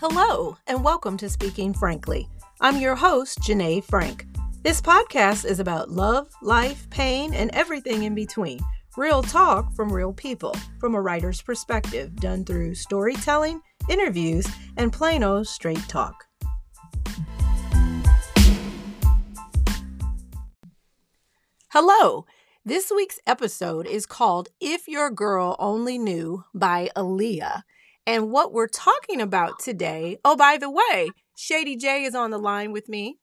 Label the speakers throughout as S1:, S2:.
S1: Hello, and welcome to Speaking Frankly. I'm your host, Janay Frank. This podcast is about love, life, pain, and everything in between. Real talk from real people, from a writer's perspective, done through storytelling, interviews, and plain old straight talk. Hello. This week's episode is called If Your Girl Only Knew by Aaliyah. And what we're talking about today, oh, by the way, Shady J is on the line with me.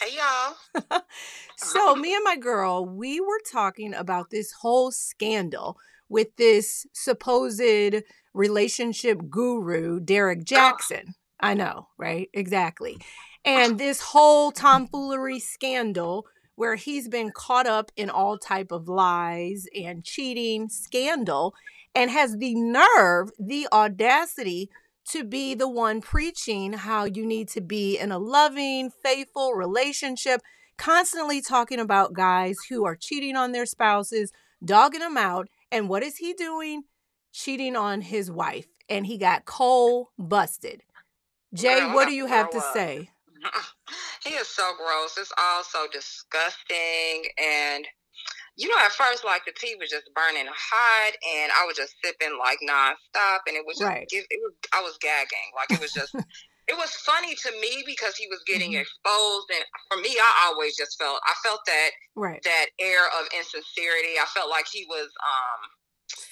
S2: Hey, y'all.
S1: so, me and my girl, we were talking about this whole scandal with this supposed relationship guru, Derrick Jaxn. I know, right? Exactly. And this whole tomfoolery scandal where he's been caught up in all type of lies and cheating scandal and has the nerve, the audacity to be the one preaching how you need to be in a loving, faithful relationship, constantly talking about guys who are cheating on their spouses, dogging them out. And what is he doing? Cheating on his wife. And he got coal busted. Jay,
S2: Girl,
S1: what do you have to
S2: up.
S1: say?
S2: he is so gross. It's all so disgusting. And, you know, at first, like, the tea was just burning hot, and I was just sipping, like, nonstop. And it was just,
S1: Right.
S2: give, it was, I was gagging. Like, it was just, it was funny to me because he was getting
S1: Mhm.
S2: exposed. And for me, I always just felt, I felt that,
S1: Right.
S2: that air of insincerity. I felt like he was, um,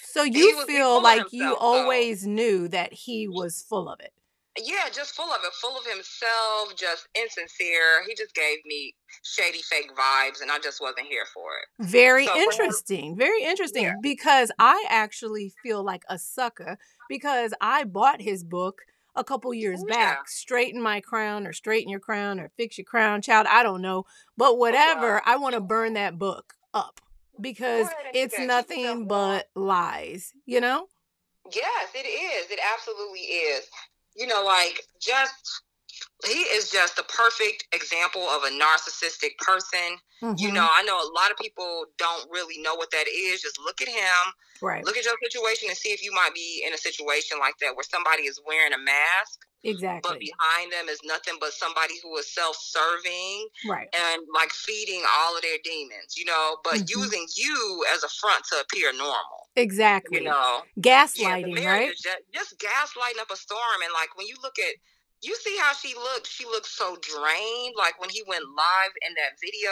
S1: So you feel like you
S2: himself, though.
S1: always knew that he was full of it.
S2: Yeah, just full of it, full of himself, just insincere. He just gave me shady fake vibes, and I just wasn't here for it.
S1: Very
S2: So for him-
S1: interesting. Very interesting
S2: Yeah.
S1: because I actually feel like a sucker because I bought his book a couple years
S2: Oh,
S1: back, Straighten My Crown or Straighten Your Crown or Fix Your Crown, child. I don't know. But oh, whatever, I want to burn that book up because it's nothing but lies, you know?
S2: Yes, it is. It absolutely is. You know, like just he is just the perfect example of a narcissistic person. You
S1: Mhm.
S2: know, I know a lot of people don't really know what that is. Just look at him,
S1: right.
S2: look at your situation, and see if you might be in a situation like that where somebody is wearing a mask,
S1: exactly, but
S2: behind them is nothing but somebody who is self-serving
S1: Right.
S2: and like feeding all of their demons, you know, but
S1: Mhm.
S2: using you as a front to appear normal,
S1: Exactly.
S2: you know.
S1: Gaslighting,
S2: marriage
S1: right?
S2: just, just gaslighting up a storm. And like when you look at, you see how she looks, she looks so drained. Like when he went live in that video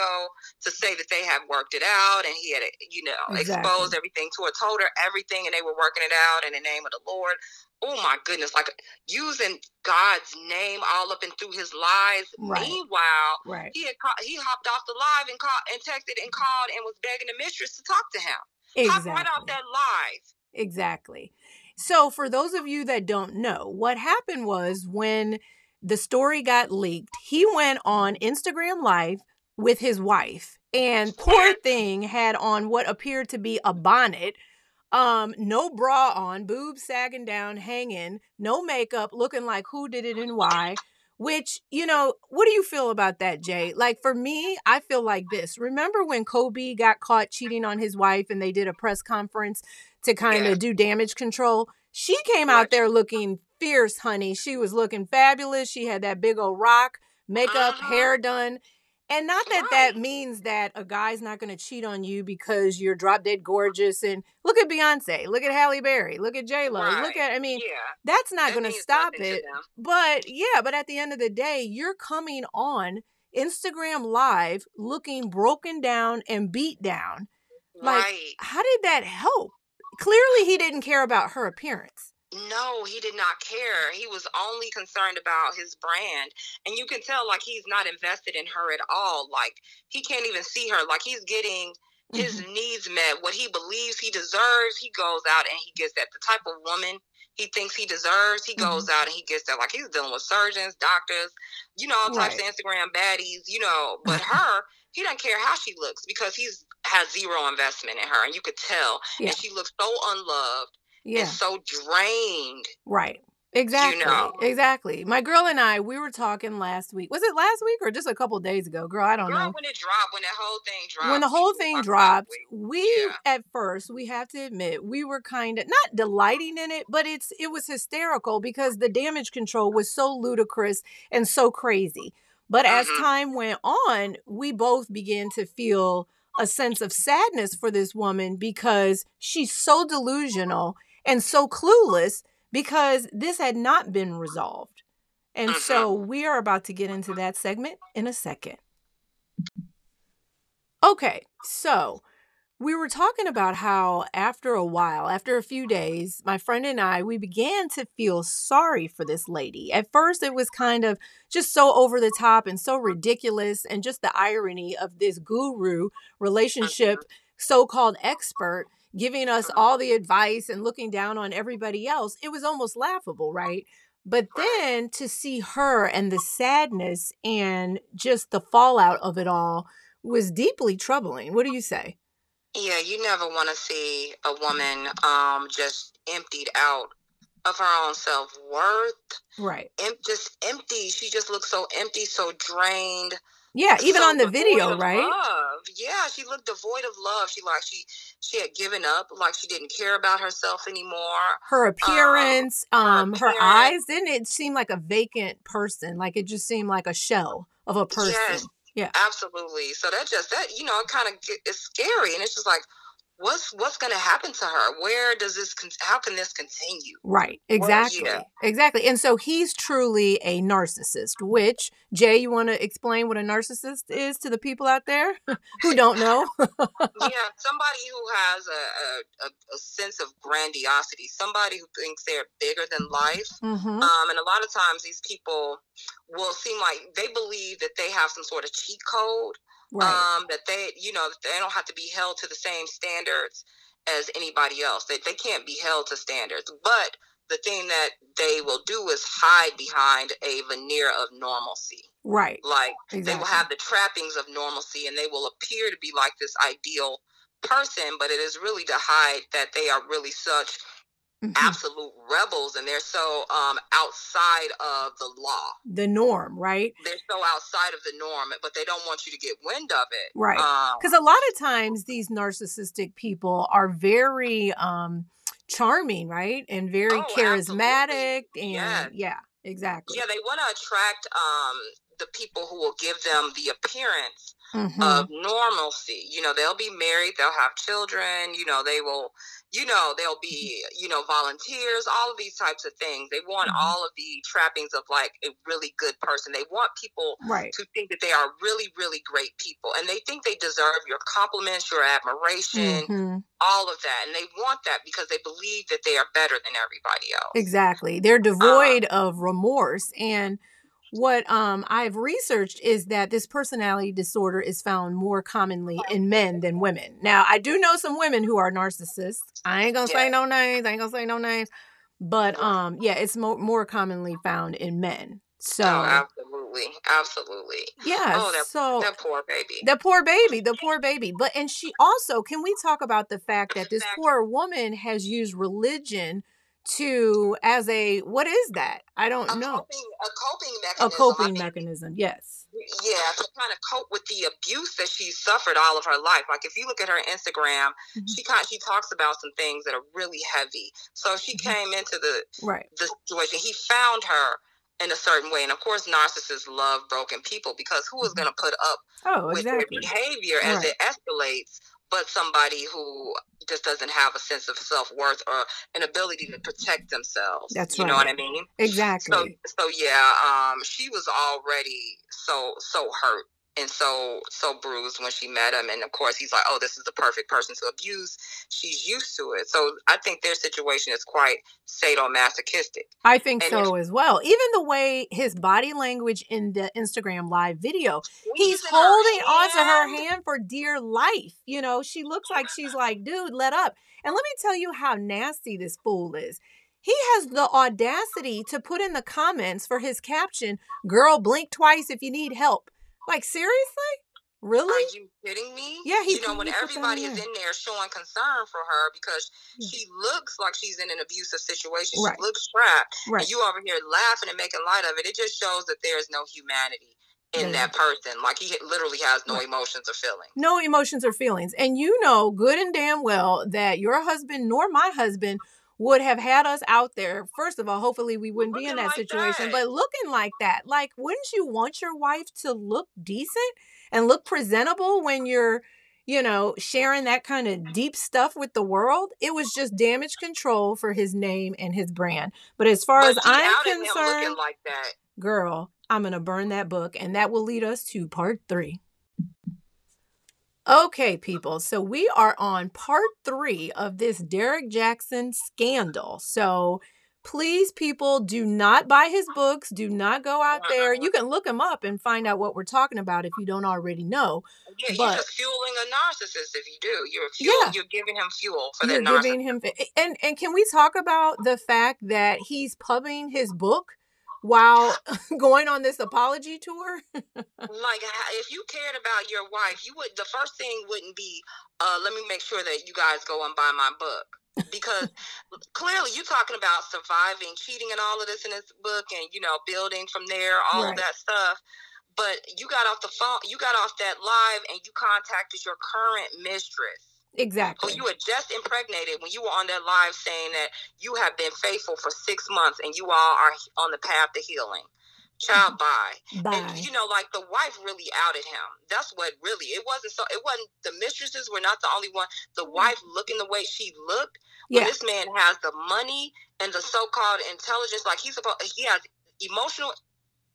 S2: to say that they had worked it out and he had, you know,
S1: Exactly.
S2: exposed everything to her, told her everything and they were working it out in the name of the Lord. Oh my goodness, like using God's name all up and through his lies.
S1: Right.
S2: Meanwhile,
S1: Right.
S2: he had ca- he hopped off the live and called and texted and called and was begging the mistress to talk to him. Hopped right off that live.
S1: Exactly. So, for those of you that don't know, what happened was when the story got leaked, he went on Instagram Live with his wife, and poor thing had on what appeared to be a bonnet, um, no bra on, boobs sagging down, hanging, no makeup, looking like who did it and why. Which, you know, what do you feel about that, Jay? Like for me, I feel like this. Remember when Kobe got caught cheating on his wife and they did a press conference to kind of
S2: Yeah.
S1: do damage control? She came out there looking fierce, honey. She was looking fabulous. She had that big old rock, makeup,
S2: Uh-huh.
S1: hair done. And not that that means that a guy's not going to cheat on you because you're drop dead gorgeous. And look at Beyonce, look at Halle Berry, look at J Lo, look at, I mean,
S2: Yeah.
S1: that's not
S2: that
S1: going to stop it. But yeah, but at the end of the day, you're coming on Instagram Live looking broken down and beat down. Like,
S2: right.
S1: how did that help? Clearly, he didn't care about her appearance.
S2: No, he did not care. He was only concerned about his brand. And you can tell like he's not invested in her at all. Like he can't even see her. Like he's getting his
S1: Mhm.
S2: needs met. What he believes he deserves, he goes out and he gets that. The type of woman he thinks he deserves, he goes
S1: Mm-hmm.
S2: out and he gets that. Like he's dealing with surgeons, doctors, you know, all types of Instagram baddies, you know. But her, he doesn't care how she looks because he's has zero investment in her. And you could tell.
S1: Yeah.
S2: And she looks so unloved
S1: Yeah,
S2: and so drained.
S1: right. Exactly.
S2: You know.
S1: Exactly. My girl and I, we were talking last week. Was it last week or just a couple days ago? Girl, I don't
S2: Girl,
S1: know.
S2: when it dropped, when that whole thing dropped.
S1: when the whole thing dropped, we
S2: Yeah.
S1: at first we have to admit we were kind of not delighting in it, but it's it was hysterical because the damage control was so ludicrous and so crazy. But as
S2: Mhm.
S1: time went on, we both began to feel a sense of sadness for this woman because she's so delusional and so clueless because this had not been resolved. And
S2: Mhm.
S1: so we are about to get into that segment in a second. Okay, so we were talking about how after a while, after a few days, my friend and I, we began to feel sorry for this lady. At first, it was kind of just so over the top and so mm-hmm. ridiculous, and just the irony of this guru mm-hmm. relationship so called expert giving us uh-huh. all the advice and looking down on everybody else. It was almost laughable, right? But then to see her and the sadness and just the fallout of it all was deeply troubling. What do you say?
S2: Yeah, you never want to see a woman um just emptied out of her own self worth.
S1: Right.
S2: Em- just empty. She just looks so empty, so drained.
S1: Yeah, even
S2: so
S1: on the video, right?
S2: Love. Yeah, she looked devoid of love. She like she she had given up, like she didn't care about herself anymore.
S1: Her appearance, um, her
S2: appearance.
S1: eyes, didn't it seem like a vacant person? Like it just seemed like a shell of a person.
S2: Yes.
S1: Yeah.
S2: Absolutely. So that just that you know it kind of it's scary, and it's just like, what's what's going to happen to her? Where does this? Con- how can this continue?
S1: Right,
S2: Well,
S1: exactly.
S2: yeah.
S1: Exactly. And so he's truly a narcissist, which, Jay, you want to explain what a narcissist is to the people out there who don't know?
S2: yeah, somebody who has a, a, a, sense of grandiosity, somebody who thinks they're bigger than life.
S1: hmm
S2: Um, and a lot of times these people will seem like they believe that they have some sort of cheat code,
S1: Right.
S2: um, that they, you know, they don't have to be held to the same standards as anybody else. That they can't be held to standards. But the thing that they will do is hide behind a veneer of normalcy.
S1: right.
S2: Like they will have the trappings of normalcy and they will appear to be like this ideal person, but it is really to hide that they are really such
S1: Mhm.
S2: absolute rebels and they're so um outside of the law.
S1: The norm, right?
S2: They're so outside of the norm, but they don't want you to get wind of it.
S1: Right.
S2: Um,
S1: Because a lot of times these narcissistic people are very um charming, right? And very
S2: Oh,
S1: charismatic.
S2: absolutely.
S1: And
S2: Yes.
S1: yeah, exactly.
S2: yeah, they want to attract um the people who will give them the appearance
S1: Mhm.
S2: of normalcy. You know, they'll be married, they'll have children, you know, they will, you know, they'll be, you know, volunteers, all of these types of things. They want
S1: Mhm.
S2: all of the trappings of like a really good person. They want people
S1: right.
S2: to think that they are really, really great people. And they think they deserve your compliments, your admiration,
S1: Mhm.
S2: all of that. And they want that because they believe that they are better than everybody else.
S1: Exactly. They're devoid of remorse. And what um I've researched is that this personality disorder is found more commonly in men than women. Now, I do know some women who are narcissists. I ain't gonna say no names. I ain't gonna say no names. But um yeah, it's mo- more commonly found in men. So
S2: Oh, absolutely. Absolutely.
S1: yeah,
S2: Oh, that,
S1: so
S2: that poor baby.
S1: the poor baby, the poor baby. But and she also, can we talk about the fact that this poor woman has used religion to as a what is that? I don't
S2: a
S1: know.
S2: coping a coping
S1: A
S2: mechanism. I
S1: coping
S2: mean,
S1: mechanism, yes.
S2: yeah, to kind of cope with the abuse that she's suffered all of her life. Like if you look at her Instagram,
S1: Mhm.
S2: she kind she talks about some things that are really heavy. So she
S1: Mhm.
S2: came into the
S1: Right.
S2: the situation. He found her in a certain way, and of course, narcissists love broken people because who is
S1: Mhm.
S2: going to put up
S1: Oh,
S2: with
S1: exactly.
S2: their behavior as
S1: Right.
S2: it escalates? But somebody who just doesn't have a sense of self worth or an ability to protect themselves.
S1: That's
S2: you know what. I mean?
S1: Exactly.
S2: So so yeah, um, she was already so so hurt and so so bruised when she met him, and of course he's like, oh, this is the perfect person to abuse. She's used to it, so I think their situation is quite sadomasochistic.
S1: I think
S2: And
S1: so as well. Even the way his body language in the Instagram live video, he's
S2: her
S1: holding onto her
S2: hand.
S1: hand for dear life. You know, she looks like she's like, dude, let up. And let me tell you how nasty this fool is. He has the audacity to put in the comments for his caption, girl, blink twice if you need help. Like, seriously? Really?
S2: Are you kidding me?
S1: Yeah, he
S2: You know, when
S1: he put that
S2: everybody is in there showing concern for her because
S1: Yeah.
S2: she looks like she's in an abusive situation.
S1: Right.
S2: She looks trapped.
S1: Right.
S2: And you over here laughing and making light of it. It just shows that there's no humanity in
S1: Yeah.
S2: that person. Like he literally has no
S1: Right.
S2: emotions or feelings.
S1: no emotions or feelings. And you know good and damn well that your husband nor my husband would have had us out there. First of all, hopefully we wouldn't be in that
S2: like
S1: situation,
S2: that.
S1: but looking like that. Like, wouldn't you want your wife to look decent and look presentable when you're, you know, sharing that kind of deep stuff with the world? It was just damage control for his name and his brand. But as far
S2: But
S1: as I'm
S2: looking
S1: concerned,
S2: like that.
S1: girl, I'm going to burn that book. And that will lead us to part three. Okay, people. So we are on part three of this Derrick Jaxn scandal. So please, people, do not buy his books. Do not go out there. You can look him up and find out what we're talking about if you don't already know.
S2: Oh, yeah,
S1: But-
S2: you're just fueling a narcissist if you do. You're fuel,
S1: Yeah.
S2: you're giving him fuel for
S1: You're
S2: that narcissist.
S1: giving him and and can we talk about the fact that he's pubbing his book while going on this apology tour?
S2: Like if you cared about your wife, you would the first thing wouldn't be, uh, let me make sure that you guys go and buy my book. Because clearly you're talking about surviving, cheating and all of this in this book and you know, building from there, all
S1: Right.
S2: of that stuff. But you got off the phone you got off that live and you contacted your current mistress. Who
S1: Exactly.
S2: you were just impregnated when you were on that live saying that you have been faithful for six months and you all are on the path to healing. Child, bye.
S1: Bye.
S2: And you know, like the wife really outed him. That's what really it wasn't. So it wasn't the mistresses were not the only one. The mm. wife looking the way she looked. When
S1: Yeah.
S2: this man has the money and the so-called intelligence, like he's supposed, he has emotional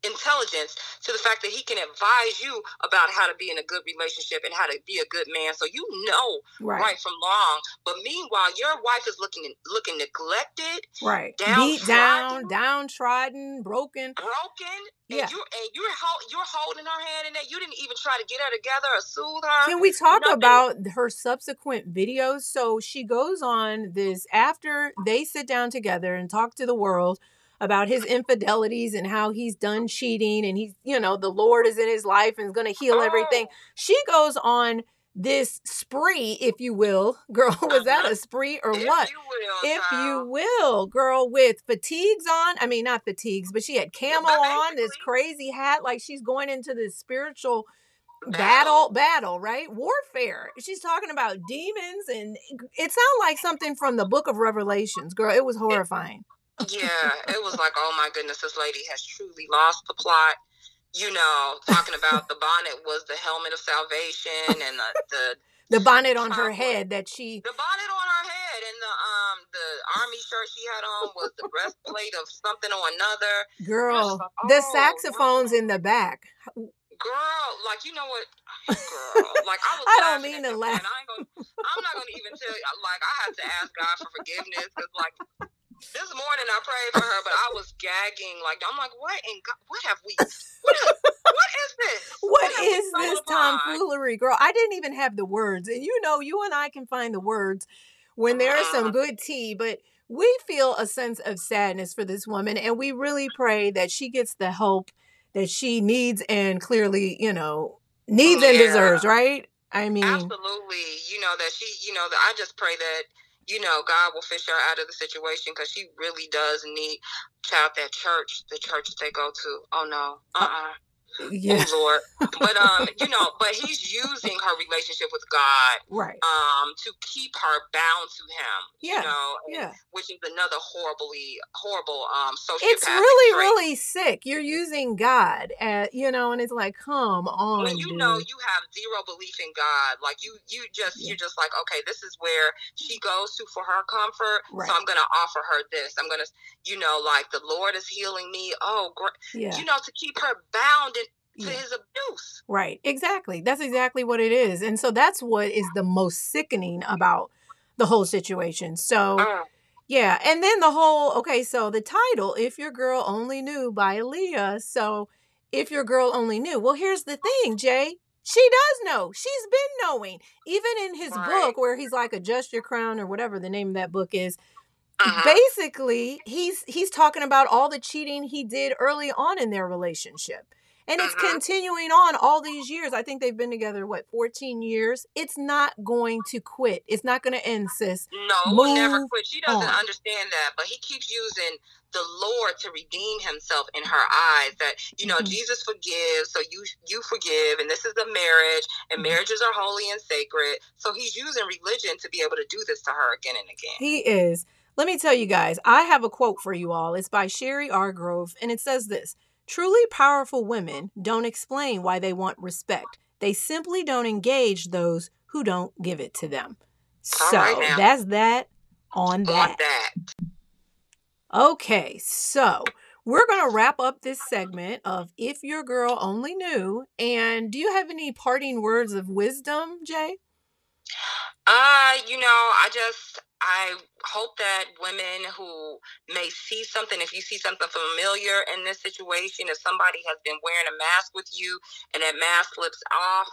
S2: intelligence to the fact that he can advise you about how to be in a good relationship and how to be a good man. So you know
S1: Right.
S2: right, from wrong. But meanwhile, your wife is looking looking neglected,
S1: Right. Beat down,
S2: downtrodden.
S1: broken.
S2: broken, and
S1: Yeah.
S2: you're and you're you're holding her hand in that. You didn't even try to get her together or soothe her.
S1: Can we talk
S2: nothing.
S1: about her subsequent videos? So she goes on this after they sit down together and talk to the world about his infidelities and how he's done cheating and he's, you know, the Lord is in his life and is going to heal everything.
S2: Oh,
S1: She goes on this spree, if you will. Girl, was that a spree or
S2: if
S1: what?
S2: you will,
S1: if you will, girl, with fatigues on. I mean, not fatigues, but she had
S2: camel
S1: on, this crazy hat, like she's going into this spiritual battle, battle, right? Warfare. She's talking about demons, and it sounded like something from the book of Revelations, girl. It was horrifying.
S2: Yeah, it was like, oh my goodness, this lady has truly lost the plot. You know, talking about the bonnet was the helmet of salvation, and the the,
S1: The bonnet on her head that she,
S2: the bonnet on her head, and the um the army shirt she had on was the breastplate of something or another.
S1: girl,
S2: like,
S1: the
S2: oh,
S1: saxophones
S2: no.
S1: in the back.
S2: Girl, like you know what, girl, like I was.
S1: I don't mean to laugh.
S2: I ain't gonna, I'm not gonna even tell you. Like I had to ask God for forgiveness because, like, this morning I prayed for her, but I was gagging. Like I'm like, what in God, what have we? What is, what is this?
S1: What
S2: we
S1: is this tomfoolery, girl? I didn't even have the words. And you know, you and I can find the words when there is some
S2: Uh-uh.
S1: good tea, but we feel a sense of sadness for this woman and we really pray that she gets the help that she needs and clearly, you know, needs and deserves, right? I mean,
S2: Absolutely. You know that she. You know that I just pray that. You know, God will fish her out of the situation because she really does need child that church, the church that they go to. Oh no, uh, uh
S1: yeah,
S2: Oh Lord. But um, you know, but he's using her relationship with God
S1: right.
S2: um to keep her bound to him.
S1: Yeah,
S2: You know,
S1: Yeah.
S2: which is another horribly horrible um social.
S1: It's really,
S2: trait.
S1: really sick. You're using God, at, you know, and it's like, come on,
S2: when you
S1: dude.
S2: know you have zero belief in God, like you, you just,
S1: Yeah.
S2: you're just like, okay, this is where she goes to for her comfort.
S1: Right.
S2: So I'm gonna offer her this. I'm gonna, you know, like the Lord is healing me. Oh, great,
S1: yeah.
S2: you know, to keep her bound in, to his abuse.
S1: Right, exactly. That's exactly what it is. And so that's what is the most sickening about the whole situation. So,
S2: Mm.
S1: yeah. And then the whole, okay, so the title, If Your Girl Only Knew by Aaliyah. So, if your girl only knew. Well, here's the thing, Jay. She does know. She's been knowing. Even in his
S2: Right.
S1: book, where he's like, Adjust Your Crown or whatever the name of that book is,
S2: Uh-huh.
S1: basically he's he's talking about all the cheating he did early on in their relationship And it's
S2: Mhm.
S1: continuing on all these years. I think they've been together, what, 14 years? It's not going to quit. It's not going to end, sis.
S2: No, it will never quit. She doesn't
S1: on.
S2: understand that, but he keeps using the Lord to redeem himself in her eyes. That you know,
S1: Mhm.
S2: Jesus forgives, so you you forgive, and this is a marriage, and
S1: Mhm.
S2: marriages are holy and sacred. So he's using religion to be able to do this to her again and again.
S1: He is. Let me tell you guys, I have a quote for you all. It's by Sherry Argov, and it says this Truly powerful women don't explain why they want respect. They simply don't engage those who don't give it to them. So
S2: right
S1: that's that on
S2: On
S1: that.
S2: that,
S1: Okay, so we're going to wrap up this segment of If Your Girl Only Knew. And do you have any parting words of wisdom, Jay?
S2: uh, you know, I just I hope that women who may see something, if you see something familiar in this situation, if somebody has been wearing a mask with you and that mask slips off,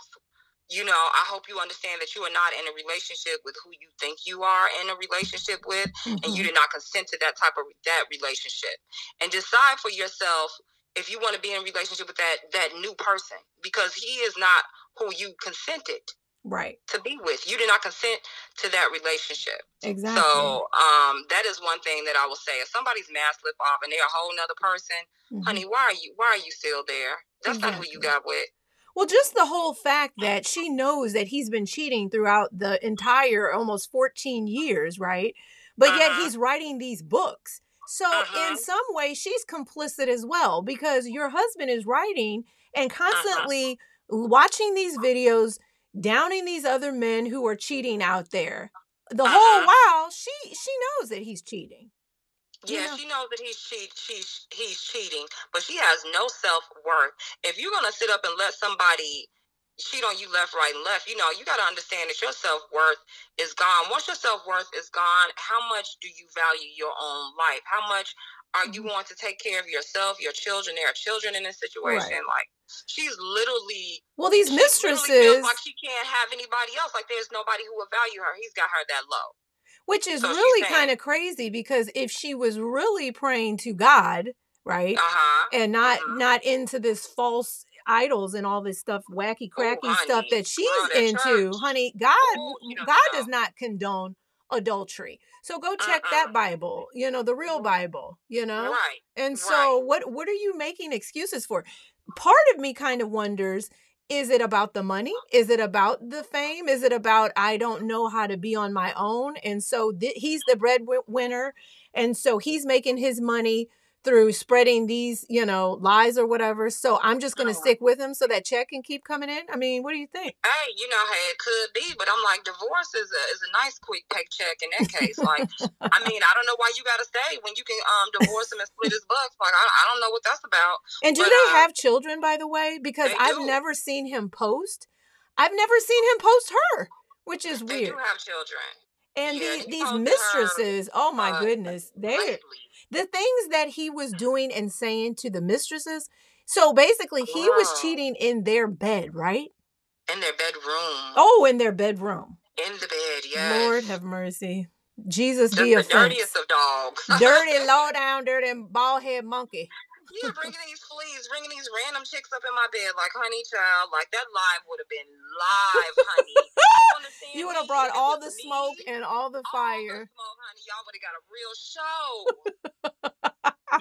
S2: you know, I hope you understand that you are not in a relationship with who you think you are in a relationship with, and you
S1: Mhm.
S2: did not consent to that type of that relationship. And decide for yourself if you want to be in a relationship with that that new person because he is not who you consented
S1: Right,
S2: to be with. You did not consent to that relationship.
S1: exactly.
S2: So um, that is one thing that I will say. If somebody's mask slip off and they're a whole nother person,
S1: Mhm.
S2: honey, why are you why are you still there? That's not who you got with.
S1: Well, just the whole fact that she knows that he's been cheating throughout the entire almost 14 years, right? But yet
S2: Uh-huh.
S1: he's writing these books. So,
S2: Uh-huh.
S1: in some way, she's complicit as well because your husband is writing and
S2: Uh-huh.
S1: constantly watching these videos, downing these other men who are cheating out there. The whole
S2: Uh-huh.
S1: while, she she knows that he's cheating. You
S2: Yeah,
S1: know?
S2: she knows that he's cheat she's he's cheating, but she has no self worth. If you're gonna sit up and let somebody cheat on you left, right, and left, you know, you gotta understand that your self worth is gone. Once your self worth is gone, how much do you value your own life? How much are you
S1: Mhm.
S2: want to take care of yourself, your children? There are children in this situation.
S1: Right.
S2: Like she's literally
S1: Well, these mistresses,
S2: like she can't have anybody else. Like there's nobody who will value her. He's got her that low.
S1: which is
S2: So
S1: really kind of crazy because if she was really praying to God, right?
S2: Uh huh.
S1: and not
S2: Mhm.
S1: not into this false idols and all this stuff wacky cracky stuff
S2: honey,
S1: that she's into
S2: church.
S1: honey god
S2: Ooh, she doesn't
S1: god
S2: know.
S1: does not condone adultery so go uh, check that
S2: Uh-uh.
S1: bible you know the real mm-hmm. bible you know
S2: Right.
S1: and so
S2: right.
S1: what what are you making excuses for part of me kind of wonders is it about the money is it about the fame is it about i don't know how to be on my own and so th- he's the breadwinner and so he's making his money through spreading these you know lies or whatever so i'm just going to stick with him so that check can keep coming in i mean what do you think
S2: Hey, you know, hey, it could be, but I'm like, divorce is a is a nice quick paycheck in that case. Like, I mean, I don't know why you got to stay when you can um divorce him and split his bucks. Like, I, I don't know what that's about.
S1: and do
S2: But,
S1: they
S2: uh,
S1: have children by the way because i've
S2: do.
S1: never seen him post i've never seen him post her which is
S2: They
S1: weird
S2: do have children.
S1: And
S2: Yeah,
S1: the, these
S2: posted her,
S1: mistresses, oh my
S2: uh,
S1: goodness, they
S2: Lately.
S1: The things that he was doing and saying to the mistresses. So basically, he was cheating in their bed, right?
S2: in their bedroom.
S1: Oh, in their bedroom.
S2: In the bed, yes.
S1: Lord have mercy. Jesus
S2: Just
S1: be
S2: the dirtiest of dogs.
S1: Dirty, low down, dirty, bald head monkey.
S2: Yeah, bringing these fleas, bringing these random chicks up in my bed, like, honey, child, like that live would have been live, honey. You,
S1: would have brought all the smoke
S2: me,
S1: and all the fire.
S2: all the smoke, honey, y'all would have got a real show.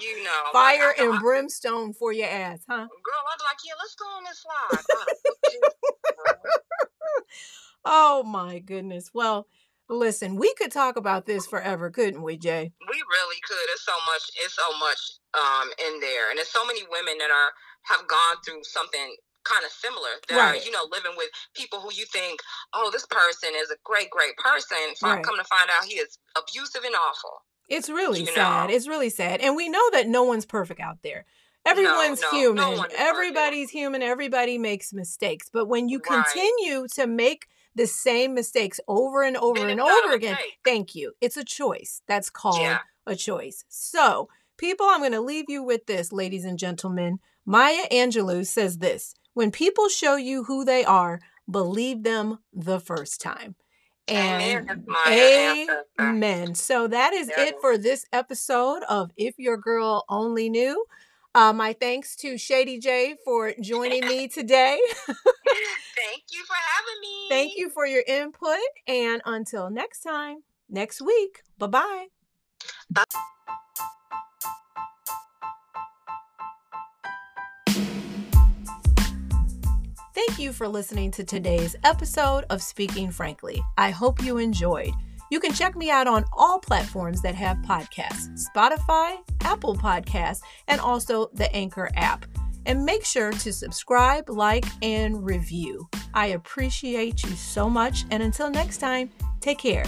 S2: you know,
S1: fire
S2: know,
S1: and brimstone for your ass, huh?
S2: Girl, I'd be like, yeah, let's go on this live. I'd have booked you.
S1: Oh my goodness. Well, listen, we could talk about this forever, couldn't we, Jay?
S2: we really could. It's so much. It's so much um in there, and there's so many women that are have gone through something kind of similar. That
S1: Right.
S2: are you know living with people who you think, oh, this person is a great, great person. So
S1: Right.
S2: come to find out, he is abusive and awful.
S1: It's really
S2: You
S1: sad.
S2: know.
S1: It's really sad. And we know that no one's perfect out there. Everyone's
S2: no, no
S1: human.
S2: one is perfect.
S1: Everybody's human. Everybody makes mistakes. But when you
S2: Right.
S1: continue to make the same mistakes over and over and
S2: it's not a
S1: over again, thank you. It's a choice. That's called
S2: Yeah.
S1: a choice. So, people, I'm going to leave you with this, ladies and gentlemen. Maya Angelou says this When people show you who they are, believe them the first time.
S2: Amen.
S1: And
S2: answer.
S1: amen. So that is it for this episode of If Your Girl Only Knew. Uh, my thanks to Shady J for joining me today.
S2: Thank you for having me.
S1: Thank you for your input. And until next time, next week, bye-bye. Bye. Thank you for listening to today's episode of Speaking Frankly. I hope you enjoyed. You can check me out on all platforms that have podcasts Spotify, Apple Podcasts, and also the Anchor app. And make sure to subscribe, like, and review. I appreciate you so much. And until next time, take care.